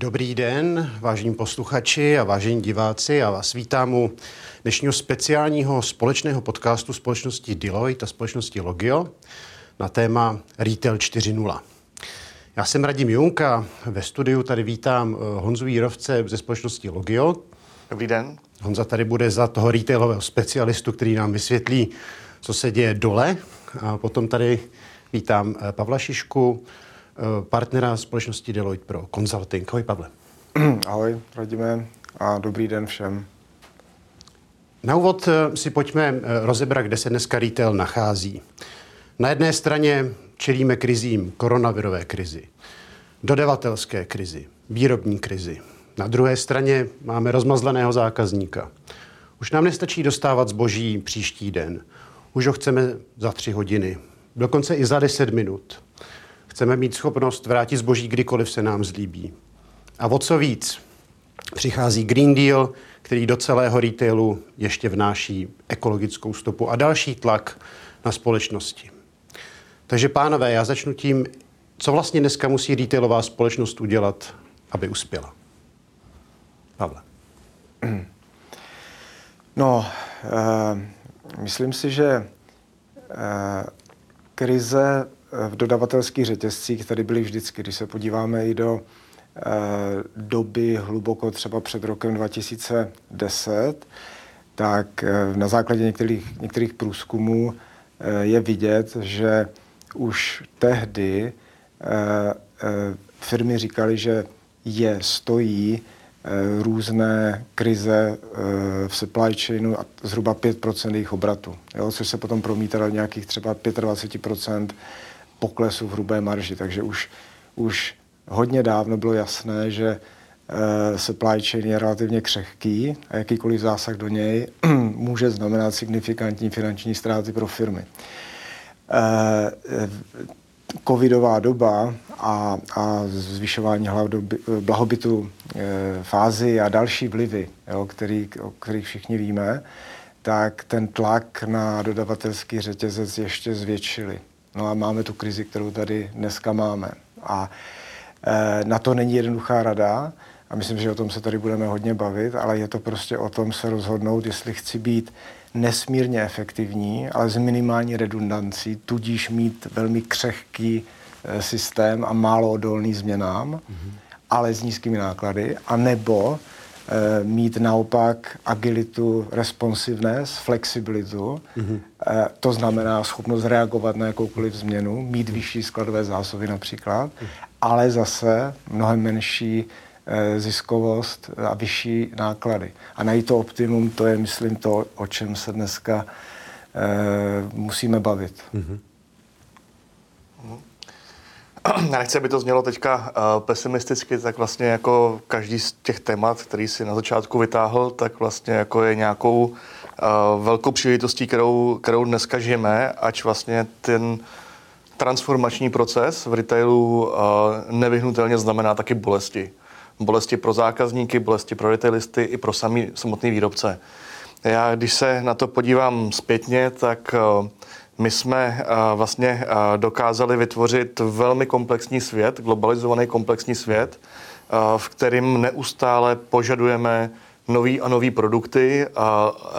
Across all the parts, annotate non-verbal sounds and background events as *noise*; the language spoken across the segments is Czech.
Dobrý den, vážení posluchači a vážení diváci. Já vás vítám u dnešního speciálního společného podcastu společnosti Deloitte a společnosti Logio na téma Retail 4.0. Já jsem Radim Junka, ve studiu tady vítám eh, Honzu Jírovce ze společnosti Logio. Dobrý den. Honza tady bude za toho retailového specialistu, který nám vysvětlí, co se děje dole. A potom tady vítám eh, Pavla Šišku, partnera společnosti Deloitte pro consulting. Ahoj, Pavle. *clears throat* Ahoj, Radime, a dobrý den všem. Na úvod si pojďme rozebrat, kde se dneska retail nachází. Na jedné straně čelíme krizím, koronavirové krizi, dodavatelské krizi, výrobní krizi. Na druhé straně máme rozmazleného zákazníka. Už nám nestačí dostávat zboží příští den. Už ho chceme za tři hodiny, dokonce i za deset minut. Chceme mít schopnost vrátit zboží kdykoliv se nám zlíbí. A o co víc? Přichází Green Deal, který do celého retailu ještě vnáší ekologickou stopu a další tlak na společnosti. Takže pánové, já začnu tím, co vlastně dneska musí retailová společnost udělat, aby uspěla. Pavle. *clears throat* No, eh, myslím si, že eh, krize v dodavatelských řetězcích tady byly vždycky. Když se podíváme i do eh, doby hluboko třeba před rokem 2010, tak eh, na základě některých, některých průzkumů eh, je vidět, že už tehdy eh, eh, firmy říkali, že je stojí různé krize v supply chainu a zhruba 5% jejich obratu, jo, což se potom promítalo nějakých třeba 25% poklesu v hrubé marži. Takže už, už hodně dávno bylo jasné, že supply chain je relativně křehký a jakýkoliv zásah do něj *clears throat* může znamenat signifikantní finanční ztráty pro firmy. Eh, covidová doba a, a zvyšování blahobytu e, fázy a další vlivy, jo, který, o kterých všichni víme, tak ten tlak na dodavatelský řetězec ještě zvětšili. No a máme tu krizi, kterou tady dneska máme. A e, na to není jednoduchá rada a myslím, že o tom se tady budeme hodně bavit, ale je to prostě o tom se rozhodnout, jestli chci být nesmírně efektivní, ale s minimální redundancí, tudíž mít velmi křehký eh, systém a málo odolný změnám, mm-hmm. ale s nízkými náklady, a nebo e, mít naopak agilitu, responsiveness, flexibilitu, mm-hmm. to znamená schopnost reagovat na jakoukoliv změnu, mít vyšší skladové zásoby například, mm-hmm. ale zase mnohem menší Eh, ziskovost a vyšší náklady. A najít to optimum, to je, myslím, to, o čem se dneska eh, musíme bavit. Mm-hmm. *clears throat* Já nechci, aby to znělo teďka uh, pesimisticky, tak vlastně jako každý z těch témat, který si na začátku vytáhl, tak vlastně jako je nějakou uh, velkou příležitostí, kterou, kterou dneska žijeme, ať vlastně ten transformační proces v retailu uh, nevyhnutelně znamená taky bolesti bolesti pro zákazníky, bolesti pro retailisty i pro samý, samotný výrobce. Já, když se na to podívám zpětně, tak eh, my jsme eh, vlastně eh, dokázali vytvořit velmi komplexní svět, globalizovaný komplexní svět, v kterým neustále požadujeme nový a nový produkty,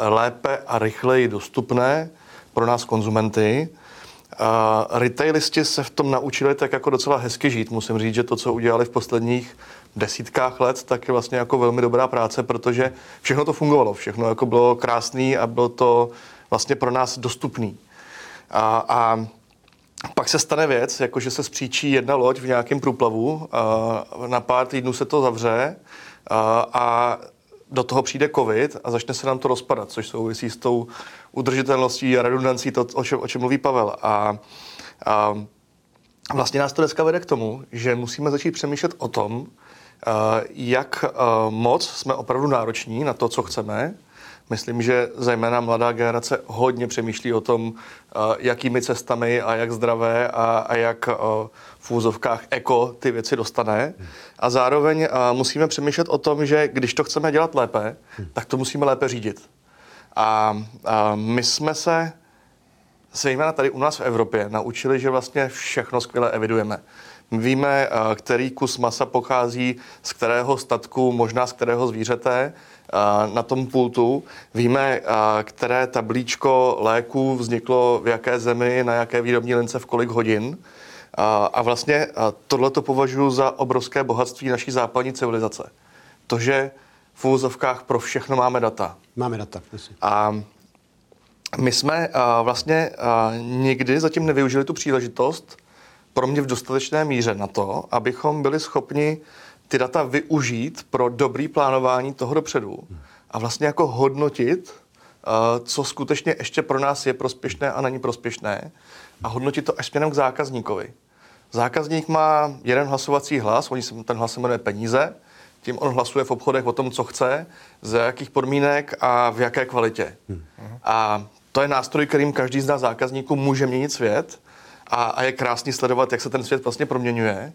lépe a rychleji dostupné pro nás konzumenty. Retailisti se v tom naučili tak jako docela hezky žít. Musím říct, že to, co udělali v posledních desítkách let, tak je vlastně jako velmi dobrá práce, protože všechno to fungovalo, všechno jako bylo krásný a bylo to vlastně pro nás dostupný. A, a pak se stane věc, jako že se spříčí jedna loď v nějakém průplavu, na pár týdnů se to zavře a, do toho přijde covid a začne se nám to rozpadat, což souvisí s tou udržitelností a redundancí, to, o čem, o čem mluví Pavel. A, a vlastně nás to dneska vede k tomu, že musíme začít přemýšlet o tom, jak moc jsme opravdu nároční na to, co chceme. Myslím, že zejména mladá generace hodně přemýšlí o tom, eh, jakými cestami a jak zdravé a, a jak v úzovkách eko ty věci dostane. A zároveň musíme přemýšlet o tom, že když to chceme dělat lépe, tak to musíme lépe řídit. A, a my jsme se zejména tady u nás v Evropě naučili, že vlastně všechno skvěle evidujeme. My víme, eh, který kus masa pochází z kterého statku, možná z kterého zvířete eh, na tom pultu. Víme, eh, které tablíčko léků vzniklo v jaké zemi, na jaké výrobní lince, v kolik hodin. A vlastně tohle to považuji za obrovské bohatství naší západní civilizace. To, že v úvozovkách pro všechno máme data. Máme data. A my jsme vlastně nikdy zatím nevyužili tu příležitost, pro mě v dostatečné míře na to, abychom byli schopni ty data využít pro dobrý plánování toho dopředu a vlastně jako hodnotit, uh, co skutečně ještě pro nás je prospěšné a není prospěšné a hodnotit to až směrem k zákazníkovi. Zákazník má jeden hlasovací hlas, oni se, ten hlas se jmenuje peníze, tím on hlasuje v obchodech o tom, co chce, za jakých podmínek a v jaké kvalitě. Hmm. A to je nástroj, kterým každý z nás zákazníků může měnit svět a, a je krásný sledovat, jak se ten svět vlastně proměňuje.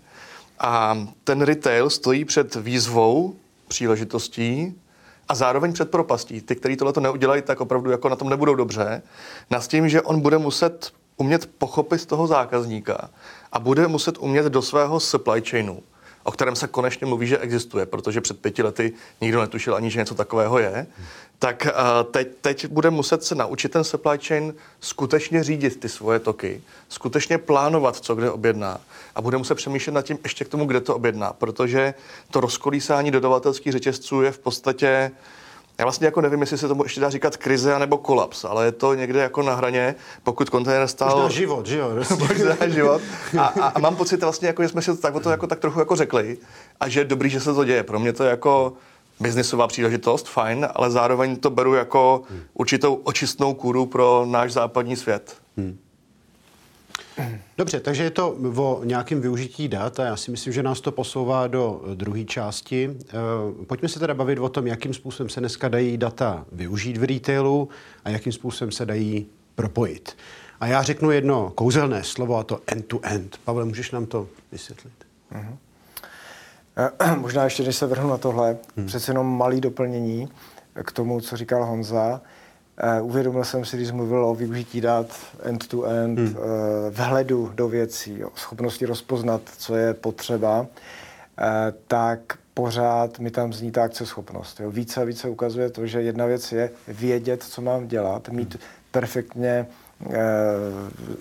A ten retail stojí před výzvou, příležitostí a zároveň před propastí. Ty, kteří tohle neudělají, tak opravdu jako na tom nebudou dobře. Na s tím, že on bude muset umět pochopit toho zákazníka a bude muset umět do svého supply chainu, o kterém se konečně mluví, že existuje, protože před pěti lety nikdo netušil ani, že něco takového je, tak uh, teď, teď bude muset se naučit ten supply chain skutečně řídit ty svoje toky, skutečně plánovat, co kde objedná a bude muset přemýšlet nad tím ještě k tomu, kde to objedná, protože to rozkolísání dodavatelských řetězců je v podstatě já vlastně jako nevím, jestli se tomu ještě dá říkat krize nebo kolaps, ale je to někde jako na hraně, pokud kontejner stál... Možná život, že jo? *laughs* Možná život. A, a, a, mám pocit vlastně, jako, že jsme si to tak, to jako, tak trochu jako řekli a že je dobrý, že se to děje. Pro mě to je jako biznisová příležitost, fajn, ale zároveň to beru jako hmm. určitou očistnou kůru pro náš západní svět. Hmm. Dobře, takže je to o nějakém využití dat a já si myslím, že nás to posouvá do druhé části. Eh, pojďme se teda bavit o tom, jakým způsobem se dneska dají data využít v retailu a jakým způsobem se dají propojit. A já řeknu jedno kouzelné slovo a to end-to-end. Pavel, můžeš nám to vysvětlit? Uh-huh. *clears throat* Možná ještě, než se vrhnu na tohle, hmm. přece jenom malý doplnění k tomu, co říkal Honza. Uh, uvědomil jsem si, když mluvil o využití dat end-to-end, hmm. uh, vhledu do věcí, o schopnosti rozpoznat, co je potřeba, uh, tak pořád mi tam zní ta akceschopnost. Jo. Více a více ukazuje to, že jedna věc je vědět, co mám dělat, mít hmm. perfektně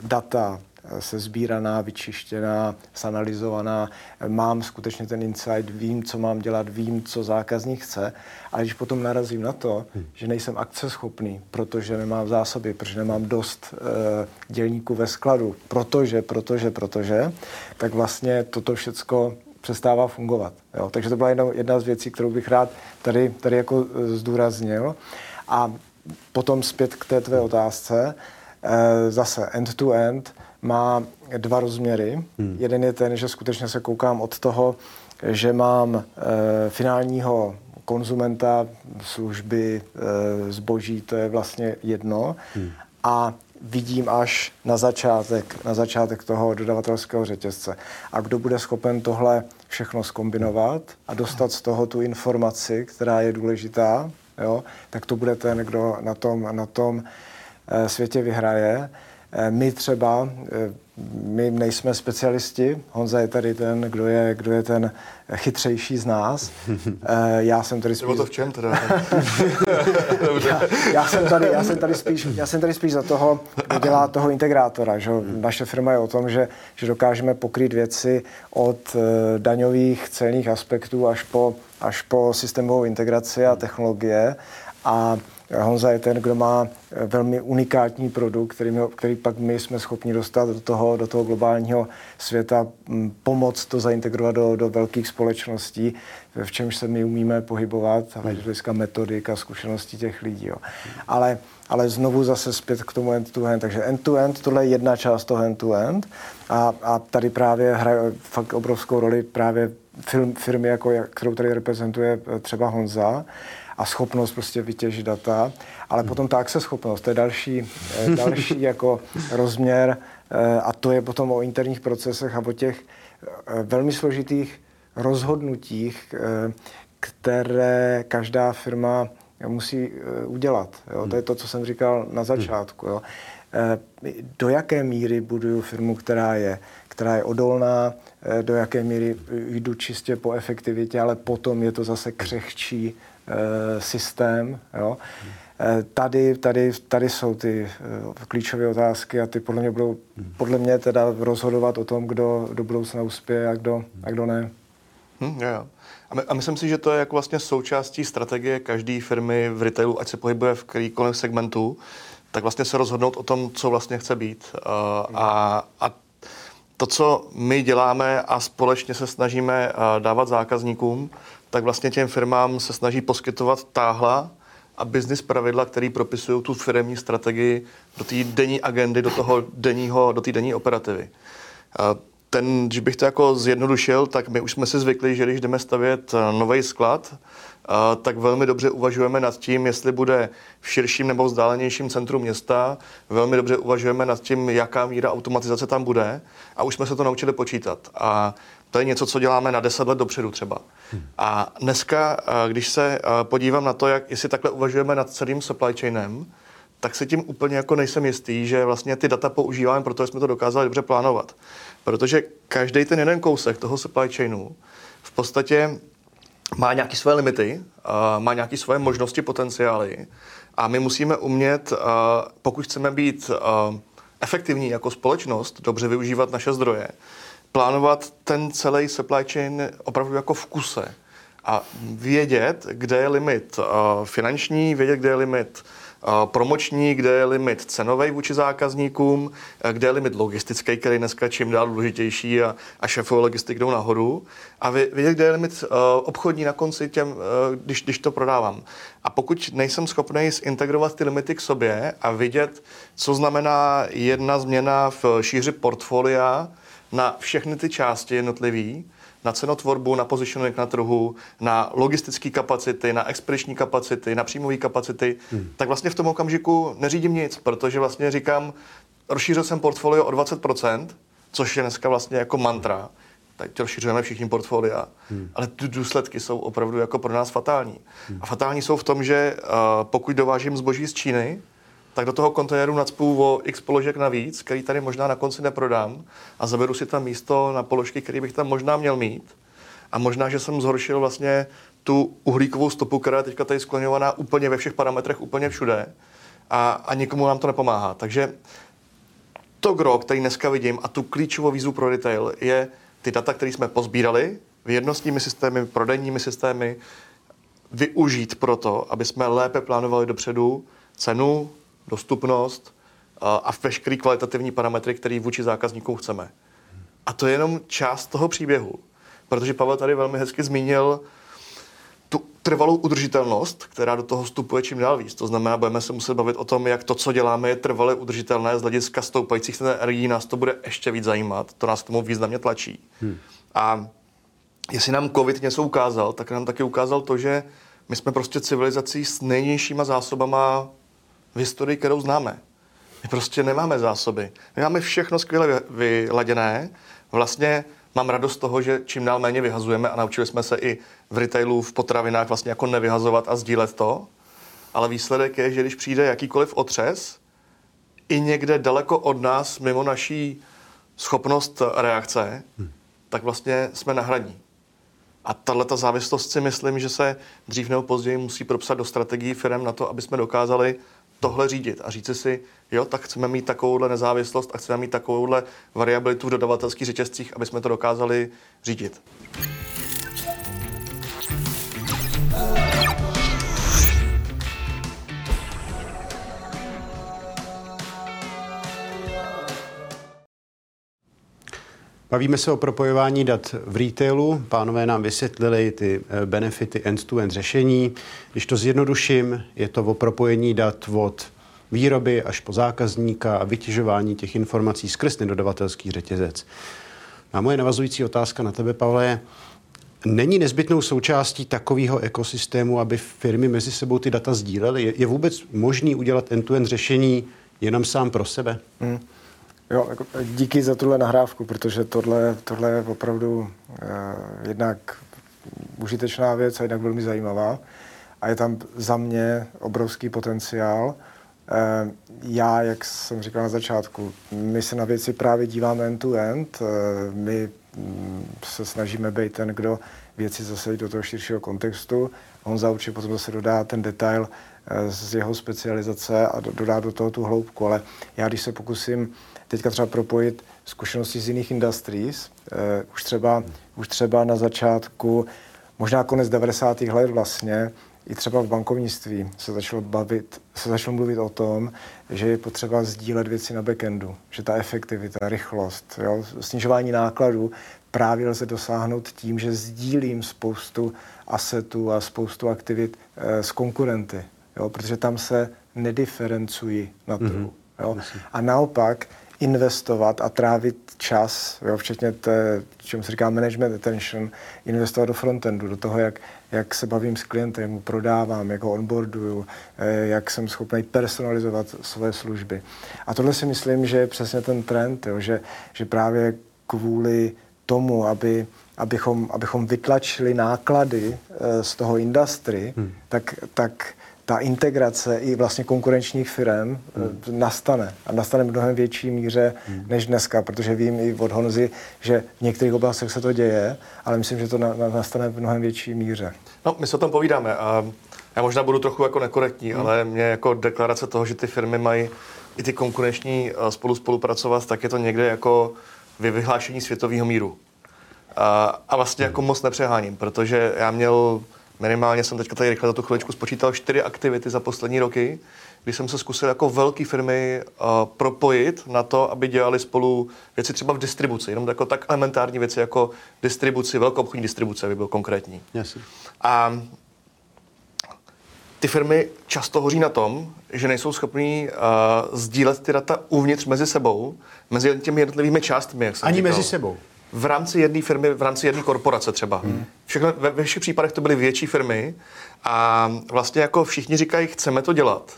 data, se sbíraná, vyčištěná, sanalizovaná, mám skutečně ten insight, vím, co mám dělat, vím, co zákazník chce, a když potom narazím na to, hmm. že nejsem akceschopný, protože nemám zásoby, protože nemám dost e, dělníků ve skladu, protože, protože, protože, tak vlastně toto všecko přestává fungovat. Jo? Takže to byla jedna, jedna z věcí, kterou bych rád tady, tady jako eh, zdůraznil. A potom zpět k té tvé otázce, e, zase end-to-end, má dva rozměry. Hmm. Jeden je ten, že skutečně se koukám od toho, že mám e, finálního konzumenta, služby, e, zboží, to je vlastně jedno. Hmm. A vidím až na začátek, na začátek toho dodavatelského řetězce. A kdo bude schopen tohle všechno skombinovat a dostat z toho tu informaci, která je důležitá, jo, tak to bude ten, kdo na tom, na tom e, světě vyhraje. Eh, my třeba, eh, my nejsme specialisti, Honza je tady ten, kdo je, kdo je ten chytřejší z nás. Eh, já jsem tady spíš... to v čem teda? *laughs* já, já, jsem tady, já, jsem tady spíš, já jsem tady spíš za toho, kdo dělá toho integrátora. Že? Naše firma je o tom, že, že dokážeme pokrýt věci od daňových celních aspektů až po, až po systémovou integraci a technologie. A Honza je ten, kdo má eh, velmi unikátní produkt, který, který pak my jsme schopni dostat do toho, do toho globálního světa, mm, pomoct to zaintegrovat do, do velkých společností, v čemž se my umíme pohybovat, ale hlediska metodik a zkušeností těch lidí. Jo. Ale, ale znovu zase zpět k tomu end-to-end. Takže end-to-end, tohle je jedna část toho end-to-end a, a tady právě hraje fakt obrovskou roli právě firm, firmy, jako, kterou tady reprezentuje eh, třeba Honza, a schopnost prostě vytěžit data, ale potom ta akceschopnost, to je další, eh, další *laughs* jako rozměr eh, a to je potom o interních procesech a o těch eh, velmi složitých rozhodnutích, které každá firma musí udělat. Jo? To je to, co jsem říkal na začátku. Jo? do jaké míry buduju firmu, která je, která je odolná, do jaké míry jdu čistě po efektivitě, ale potom je to zase křehčí systém. Jo? Tady, tady, tady jsou ty klíčové otázky a ty podle mě budou podle mě teda rozhodovat o tom, kdo do budoucna uspěje a kdo, a kdo ne. Hmm, yeah. A, my, a myslím si, že to je jako vlastně součástí strategie každé firmy v retailu, ať se pohybuje v kterýkoliv segmentu, tak vlastně se rozhodnout o tom, co vlastně chce být. Uh, a, a to, co my děláme a společně se snažíme uh, dávat zákazníkům, tak vlastně těm firmám se snaží poskytovat táhla a business pravidla, které propisují tu firmní strategii do té denní agendy, do toho denního, do té denní operativy. Uh, ten, když bych to jako zjednodušil, tak my už jsme si zvykli, že když jdeme stavět eh, nový sklad, eh, tak velmi dobře uvažujeme nad tím, jestli bude v širším nebo vzdálenějším centru města. Velmi dobře uvažujeme nad tím, jaká míra automatizace tam bude. A už jsme se to naučili počítat. A to je něco, co děláme na deset let dopředu třeba. A dneska, eh, když se podívám na to, jak, jestli takhle uvažujeme nad celým supply chainem, tak se tím úplně jako nejsem jistý, že vlastně ty data používáme, protože jsme to dokázali dobře plánovat. Protože každý ten jeden kousek toho supply chainu v podstatě má nějaké své limity, má nějaké své možnosti, potenciály a my musíme umět, pokud chceme být efektivní jako společnost, dobře využívat naše zdroje, plánovat ten celý supply chain opravdu jako v kuse a vědět, kde je limit finanční, vědět, kde je limit promoční, kde je limit cenový vůči zákazníkům, kde je limit logistický, který dneska čím dál důležitější a, a šéfové logistik jdou nahoru. A vědět, kde je limit obchodní na konci, těm, když, když to prodávám. A pokud nejsem schopný zintegrovat ty limity k sobě a vidět, co znamená jedna změna v šíři portfolia na všechny ty části jednotlivý, na cenotvorbu, na positioning na trhu, na logistické kapacity, na expediční kapacity, na příjmové kapacity, hmm. tak vlastně v tom okamžiku neřídím nic, protože vlastně říkám, rozšířil jsem portfolio o 20%, což je dneska vlastně jako mantra. Teď rozšiřujeme všichni portfolia, hmm. ale ty důsledky jsou opravdu jako pro nás fatální. Hmm. A fatální jsou v tom, že uh, pokud dovážím zboží z Číny, tak do toho kontejneru nacpu o x položek navíc, který tady možná na konci neprodám a zaberu si tam místo na položky, které bych tam možná měl mít. A možná, že jsem zhoršil vlastně tu uhlíkovou stopu, která je teďka tady skloňovaná úplně ve všech parametrech, úplně všude. A, a nikomu nám to nepomáhá. Takže to gro, který dneska vidím a tu klíčovou výzvu pro retail je ty data, které jsme pozbírali vědnostními systémy, prodejními systémy, využít proto, aby jsme lépe plánovali dopředu cenu, dostupnost a veškerý kvalitativní parametry, který vůči zákazníkům chceme. A to je jenom část toho příběhu. Protože Pavel tady velmi hezky zmínil tu trvalou udržitelnost, která do toho vstupuje čím dál víc. To znamená, budeme se muset bavit o tom, jak to, co děláme, je trvale udržitelné z hlediska stoupajících cen energií. Nás to bude ještě víc zajímat. To nás k tomu významně tlačí. Hmm. A jestli nám COVID něco ukázal, tak nám taky ukázal to, že my jsme prostě civilizací s nejnižšíma zásobama v historii, kterou známe. My prostě nemáme zásoby. My máme všechno skvěle vyladěné. Vlastně mám radost z toho, že čím dál méně vyhazujeme a naučili jsme se i v retailu, v potravinách vlastně jako nevyhazovat a sdílet to. Ale výsledek je, že když přijde jakýkoliv otřes, i někde daleko od nás, mimo naší schopnost reakce, hmm. tak vlastně jsme na hraní. A tahle ta závislost si myslím, že se dřív nebo později musí propsat do strategií firm na to, aby jsme dokázali tohle řídit a říci si, jo, tak chceme mít takovouhle nezávislost a chceme mít takovouhle variabilitu v dodavatelských řetězcích, aby jsme to dokázali řídit. Bavíme se o propojování dat v retailu. Pánové nám vysvětlili ty eh, benefity end-to-end řešení. Když to zjednoduším, je to o propojení dat od výroby až po zákazníka a vytěžování těch informací skrz dodavatelský řetězec. A moje navazující otázka na tebe, Pavle, Není nezbytnou součástí takového ekosystému, aby firmy mezi sebou ty data sdílely? Je, je vůbec možný udělat end-to-end řešení jenom sám pro sebe? Hmm. Jo, jako díky za tuhle nahrávku, protože tohle, tohle je opravdu eh, jednak užitečná věc a jednak velmi zajímavá. A je tam za mě obrovský potenciál Eh, já, jak jsem říkal na začátku, my se na věci právě díváme end-to-end. Eh, my mm, se snažíme být ten, kdo věci zase do toho širšího kontextu. Honza určitě potom zase dodá ten detail eh, z jeho specializace a dodá do toho tu hloubku. Ale já, když se pokusím teďka třeba propojit zkušenosti z jiných industries, už třeba, už třeba na začátku, možná konec 90. let vlastně, i třeba v bankovnictví se začalo bavit, se začalo mluvit o tom, že je potřeba sdílet věci na backendu, že ta efektivita, rychlost, jo, snižování nákladů právě lze dosáhnout tím, že sdílím spoustu asetů a spoustu aktivit e, s konkurenty, jo, protože tam se nediferencují na trhu. Mm-hmm. Jo. A naopak investovat a trávit čas, jo, včetně té, čemu se říká management attention, investovat do frontendu, do toho, jak, jak se bavím s klientem, jak mu prodávám, jak ho onboarduju, eh, jak jsem schopný personalizovat své služby. A tohle si myslím, že je přesně ten trend, jo, že, že právě kvůli tomu, aby, abychom, abychom vytlačili náklady eh, z toho industry, hmm. tak, tak ta integrace i vlastně konkurenčních firm hmm. nastane. A nastane v mnohem větší míře hmm. než dneska, protože vím i od Honzy, že v některých oblastech se to děje, ale myslím, že to na, na, nastane v mnohem větší míře. No, my se o tom povídáme a já možná budu trochu jako nekorektní, hmm. ale mě jako deklarace toho, že ty firmy mají i ty konkurenční eh, spolu spolupracovat, tak je to někde jako vyhlášení světového míru. A, a vlastně jako moc nepřeháním, protože já měl minimálně jsem teďka tady rychle za tu chviličku spočítal čtyři aktivity za poslední roky, kdy jsem se zkusil jako velké firmy uh, propojit na to, aby dělali spolu věci třeba v distribuci, jenom jako tak elementární věci jako distribuci, velkou obchodní distribuce, aby byl konkrétní. Jasně. A ty firmy často hoří na tom, že nejsou schopní uh, sdílet ty data uvnitř mezi sebou, mezi těmi jednotlivými částmi. Jak jsem Ani říkal. mezi sebou v rámci jedné firmy, v rámci jedné korporace třeba. Hmm. Všechno, ve, ve všech případech to byly větší firmy a vlastně jako všichni říkají, chceme to dělat,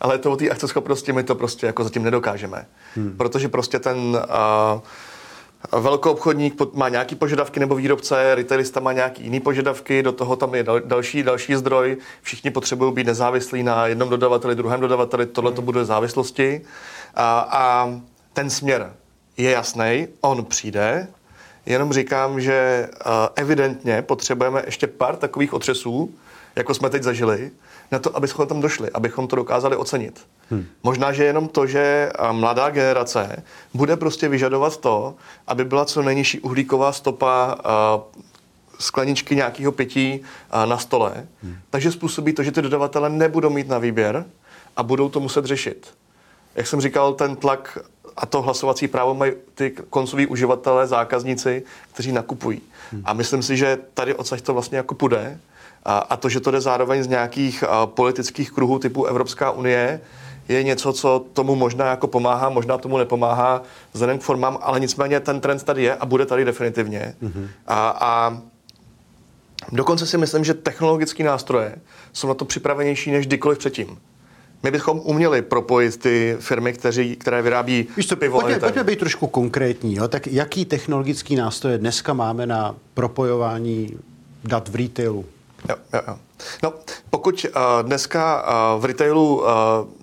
ale to o té akceschopnosti my to prostě jako zatím nedokážeme. Hmm. Protože prostě ten uh, velkou obchodník má nějaký požadavky nebo výrobce, retailista má nějaký jiný požadavky, do toho tam je dal, další, další zdroj, všichni potřebují být nezávislí na jednom dodavateli, druhém dodavateli, tohle to hmm. bude závislosti. A, a ten směr je jasný, on přijde, Jenom říkám, že uh, evidentně potřebujeme ještě pár takových otřesů, jako jsme teď zažili, na to, abychom tam došli, abychom to dokázali ocenit. Hmm. Možná, že jenom to, že mladá generace bude prostě vyžadovat to, aby byla co nejnižší uhlíková stopa uh, skleničky nějakého pití na stole, hmm. takže způsobí to, že ty dodavatele nebudou mít na výběr a budou to muset řešit. Jak jsem říkal, ten tlak a to hlasovací právo mají ty koncoví uživatelé, zákazníci, kteří nakupují. Hmm. A myslím si, že tady odsaď to vlastně jako půjde. A, a to, že to jde zároveň z nějakých a, politických kruhů typu Evropská unie, je něco, co tomu možná jako pomáhá, možná tomu nepomáhá vzhledem k formám, ale nicméně ten trend tady je a bude tady definitivně. Mm-hmm. A, a dokonce si myslím, že technologické nástroje jsou na to připravenější než kdykoliv předtím. My bychom uměli propojit ty firmy, kteří, které vyrábí Víš co, pivo. Pojďme, pojďme být trošku konkrétní. Jo? Tak jaký technologický nástroje dneska máme na propojování dat v retailu? Jo, jo, jo. No, pokud uh, dneska uh, v retailu uh,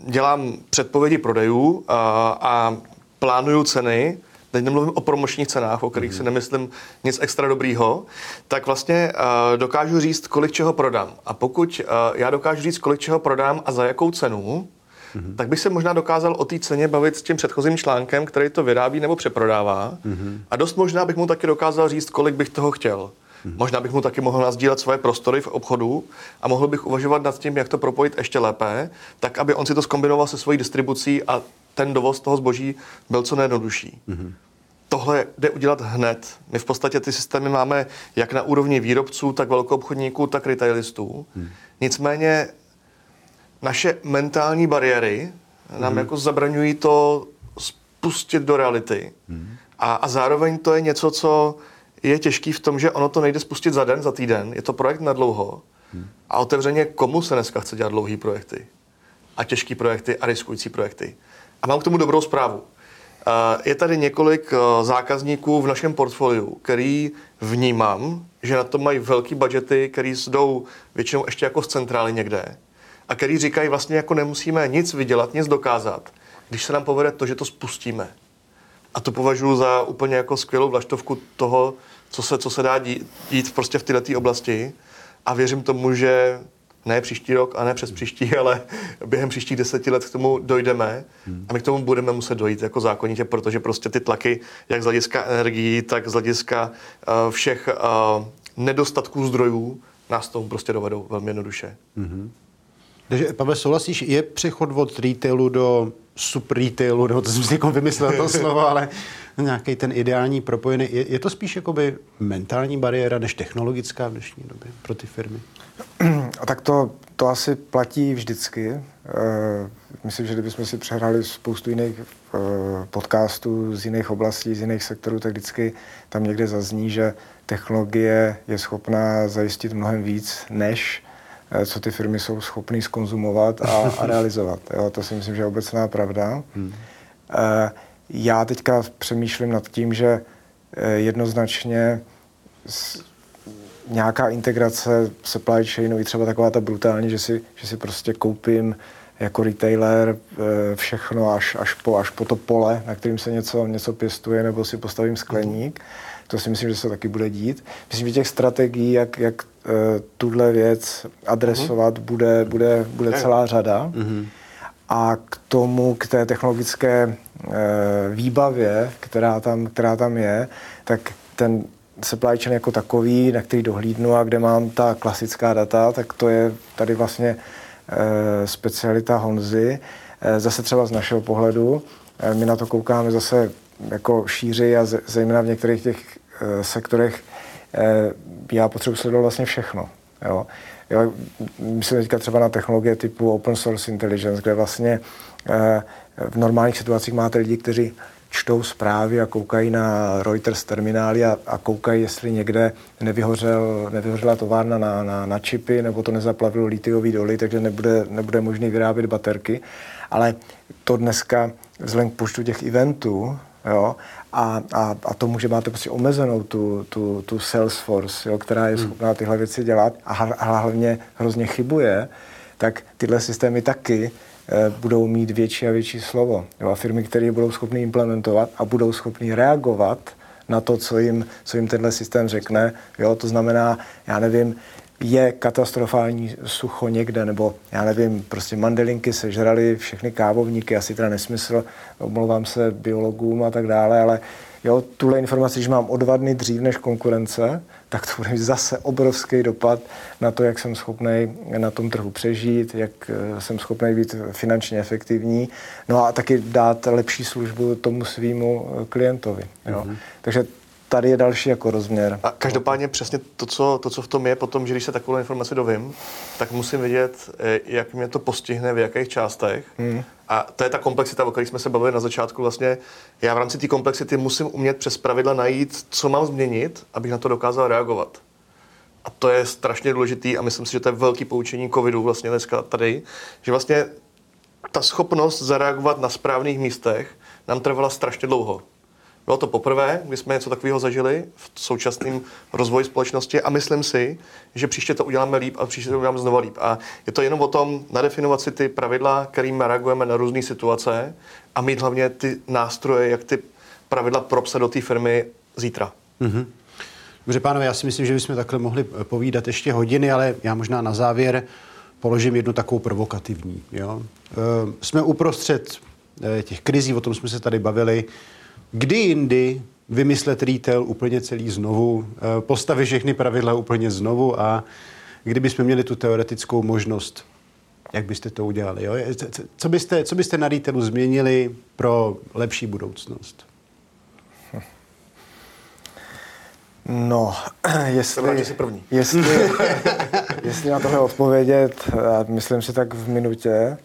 dělám předpovědi prodejů uh, a plánuju ceny, teď nemluvím o promočních cenách, o kterých mm-hmm. si nemyslím nic extra dobrýho, tak vlastně uh, dokážu říct, kolik čeho prodám. A pokud uh, já dokážu říct, kolik čeho prodám a za jakou cenu, mm-hmm. tak bych se možná dokázal o té ceně bavit s tím předchozím článkem, který to vyrábí nebo přeprodává. Mm-hmm. A dost možná bych mu taky dokázal říct, kolik bych toho chtěl. Mm-hmm. Možná bych mu taky mohl nazdílet svoje prostory v obchodu a mohl bych uvažovat nad tím, jak to propojit ještě lépe, tak aby on si to skombinoval se svojí distribucí a ten dovoz toho zboží byl co nejjednodušší. Mm-hmm. Tohle jde udělat hned. My v podstatě ty systémy máme jak na úrovni výrobců, tak velkoobchodníků, tak retailistů. Hmm. Nicméně naše mentální bariéry nám hmm. jako zabraňují to spustit do reality. Hmm. A, a zároveň to je něco, co je těžký v tom, že ono to nejde spustit za den, za týden. Je to projekt na dlouho. Hmm. A otevřeně komu se dneska chce dělat dlouhý projekty? A těžký projekty a riskující projekty. A mám k tomu dobrou zprávu. Je tady několik eh, zákazníků v našem portfoliu, který vnímám, že na to mají velký budgety, který jdou většinou ještě jako z centrály někde. a který říkají vlastně jako nemusíme nic vydělat, nic dokázat, když se nám povede to, že to spustíme. A to považuji za úplně jako skvělou vlaštovku toho, co se, co se dá dít, dít prostě v této oblasti. A věřím tomu, že ne příští rok a ne přes příští, *laughs* ale během příštích deseti let k tomu dojdeme a my k tomu budeme muset dojít jako zákonitě, protože prostě ty tlaky, jak z hlediska energií, tak z hlediska uh, všech uh, nedostatků zdrojů, nás tomu prostě dovedou velmi jednoduše. Mm-hmm. Takže, Pavel, souhlasíš, je přechod od retailu do super retailu, nebo to jsem si jako vymyslel to *laughs* slovo, ale nějaký ten ideální propojený. Je, je to spíš jakoby mentální bariéra než technologická v dnešní době pro ty firmy? A tak to, to asi platí vždycky. E, myslím, že kdybychom si přehrali spoustu jiných e, podcastů z jiných oblastí, z jiných sektorů, tak vždycky tam někde zazní, že technologie je schopná zajistit mnohem víc, než e, co ty firmy jsou schopné skonzumovat a, a realizovat. Jo, to si myslím, že je obecná pravda. Hmm. E, já teďka přemýšlím nad tím, že jednoznačně nějaká integrace supply chainu, i třeba taková ta brutální, že si, že si prostě koupím jako retailer eh, všechno až, až, po, až po to pole, na kterým se něco, něco pěstuje, nebo si postavím skleník. To si myslím, že se taky bude dít. Myslím, že těch strategií, jak, jak uh, tuhle věc adresovat, uh-huh. bude, bude, bude celá řada. Uh-huh. A k tomu, k té technologické uh, výbavě, která tam, která tam je, tak ten supply chain jako takový, na který dohlídnu a kde mám ta klasická data, tak to je tady vlastně e, specialita Honzy. E, zase třeba z našeho pohledu, my na to koukáme zase jako šíři a zejména v některých těch sektorech já potřebuji sledovat vlastně všechno. Jo. Jo, myslím teďka třeba na technologie typu open source intelligence, kde vlastně e, v normálních situacích máte lidi, kteří čtou zprávy a koukají na Reuters terminály a, a koukají, jestli někde nevyhořel, nevyhořela továrna na, na, na čipy nebo to nezaplavilo litiový doly, takže nebude, nebude možný vyrábět baterky. Ale to dneska vzhledem k počtu těch eventů jo, a, a, a tomu, že máte prostě omezenou tu, tu, tu Salesforce, jo, která je hmm. schopná tyhle věci dělat a, a hlavně hrozně chybuje, tak tyhle systémy taky Eh, budou mít větší a větší slovo. Jo, a firmy, které budou schopny implementovat a budou schopny reagovat na to, co jim, co jim tenhle systém řekne. Jo, to znamená, já nevím, je katastrofální sucho někde, nebo já nevím, prostě mandelinky sežrali všechny kávovníky, asi teda nesmysl, omlouvám se biologům a tak dále, ale jo, tuhle informaci, když mám o dva dny dřív než konkurence, tak to bude mít zase obrovský dopad na to, jak jsem schopný na tom trhu přežít, jak eh, jsem schopný být finančně efektivní, no a taky dát lepší službu tomu svýmu eh, klientovi. Jo. Mm-hmm. Takže tady je další jako rozměr. A každopádně přesně to co, to, co v tom je, potom, že když se takovou informaci dovím, tak musím vědět, eh, jak mě to postihne, v jakých částech. Hmm. A to je ta komplexita, o které jsme se bavili na začátku. Vlastně já v rámci té komplexity musím umět přes pravidla najít, co mám změnit, abych na to dokázal reagovat. A to je strašně důležitý a myslím si, že to je velký poučení covidu vlastně dneska tady, že vlastně ta schopnost zareagovat na správných místech nám trvala strašně dlouho. Bylo to poprvé, kdy jsme něco takového zažili v současném rozvoji společnosti a myslím si, že příště to uděláme líp a příště to uděláme znova líp. A je to jenom o tom nadefinovat si ty pravidla, kterými reagujeme na různé situace a mít hlavně ty nástroje, jak ty pravidla propsat do té firmy zítra. Mm-hmm. Dobře, pánové, já si myslím, že bychom takhle mohli povídat ještě hodiny, ale já možná na závěr položím jednu takovou provokativní. Jo? E, jsme uprostřed e, těch krizí, o tom jsme se tady bavili. Kdy jindy vymyslet retail úplně celý znovu, eh, postavit všechny pravidla úplně znovu a kdybychom měli tu teoretickou možnost, jak byste to udělali? Jo? Co, byste, co byste na retailu změnili pro lepší budoucnost? *laughs* No, *clears throat* jestli, jsi první. *laughs* jestli, *laughs* jestli na tohle odpovědět, myslím si tak v minutě,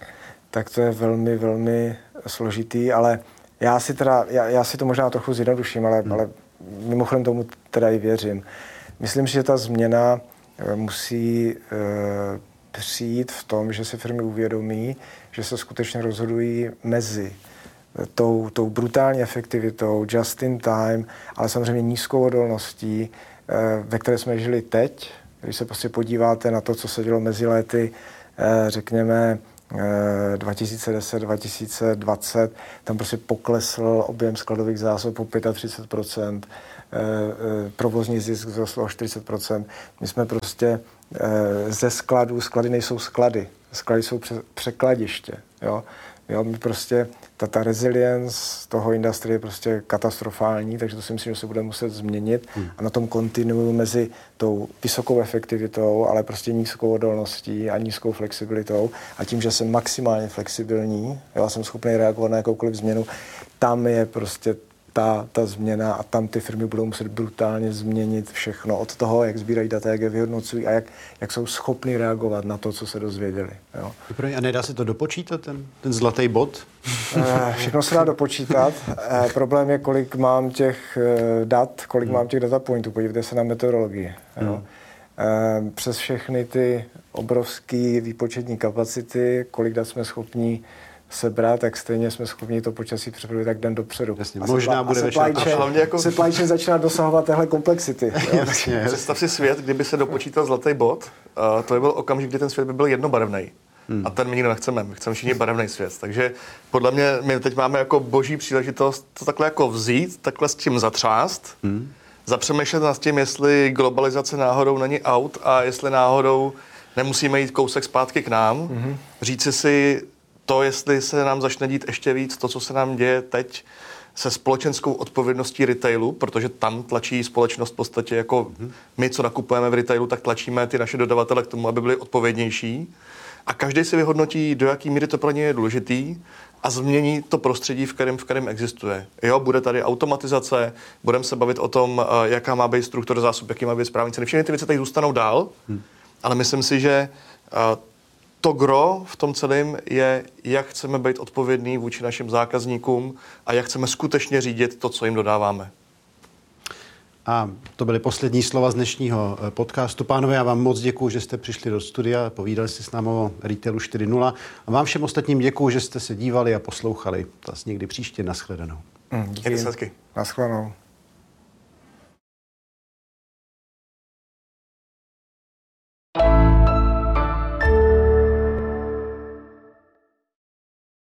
tak to je velmi, velmi složitý, ale já si teda, já, já si to možná trochu zjednoduším, ale, hmm. ale mimochodem tomu teda i věřím. Myslím že ta změna eh, musí e, přijít v tom, že se firmy uvědomí, že se skutečně rozhodují mezi tou, tou brutální efektivitou, just in time, ale samozřejmě nízkou odolností, e, ve které jsme žili teď. Když se prostě podíváte na to, co se dělo mezi lety řekněme, 2010, 2020, tam prostě poklesl objem skladových zásob o 35 provozní zisk vzrostl o 40% My jsme prostě ze skladů, sklady nejsou sklady, sklady jsou překladiště. Jo? Jo, my prostě ta, ta resilience toho industrie je prostě katastrofální, takže to si myslím, že se bude muset změnit hmm. a na tom kontinuu mezi tou vysokou efektivitou, ale prostě nízkou odolností a nízkou flexibilitou a tím, že jsem maximálně flexibilní, jo, jsem schopný reagovat na jakoukoliv změnu, tam je prostě ta, ta změna a tam ty firmy budou muset brutálně změnit všechno od toho, jak sbírají data, jak je vyhodnocují a jak, jak jsou schopni reagovat na to, co se dozvěděli. Jo. A nedá se to dopočítat, ten, ten zlatý bod? Eh, všechno se dá dopočítat. Eh, problém je, kolik mám těch eh, dat, kolik hmm. mám těch data pointů. Podívejte se na meteorologii. Jo. Hmm. Přes všechny ty obrovské výpočetní kapacity, kolik dat jsme schopni sebrat, tak stejně jsme schopni to počasí připravit tak den dopředu. Jasně, a možná bude supply chain, jako... supply chain začíná dosahovat téhle komplexity. *laughs* Jasně. Představ si svět, kdyby se dopočítal zlatý bod, uh, to by byl okamžik, kdy ten svět by byl jednobarevný. Hmm. A ten my nikdo nechceme, my chceme všichni barevný svět. Takže podle mě my teď máme jako boží příležitost to takhle jako vzít, takhle s tím zatřást, hmm. zapřemýšlet nad tím, jestli globalizace náhodou není out a jestli náhodou nemusíme jít kousek zpátky k nám, hmm. říci si, to, jestli se nám začne dít ještě víc, to, co se nám děje teď se společenskou odpovědností retailu, protože tam tlačí společnost v podstatě jako my, co nakupujeme v retailu, tak tlačíme ty naše dodavatele k tomu, aby byli odpovědnější. A každý si vyhodnotí, do jaký míry to pro ně je důležitý a změní to prostředí, v kterém, v kterém existuje. Jo, bude tady automatizace, budeme se bavit o tom, eh, jaká má být struktura zásob, jaký má být správní ceny. Všechny ty věci tady zůstanou dál, hmm. ale myslím si, že eh, to gro v tom celém je, jak chceme být odpovědní vůči našim zákazníkům a jak chceme skutečně řídit to, co jim dodáváme. A to byly poslední slova z dnešního eh, podcastu. Pánové, já vám moc děkuji, že jste přišli do studia, povídali si s námi o Retailu 4.0 a vám všem ostatním děkuji, že jste se dívali a poslouchali. Zase někdy příště. Naschledanou. Mm, díky. Naschledanou.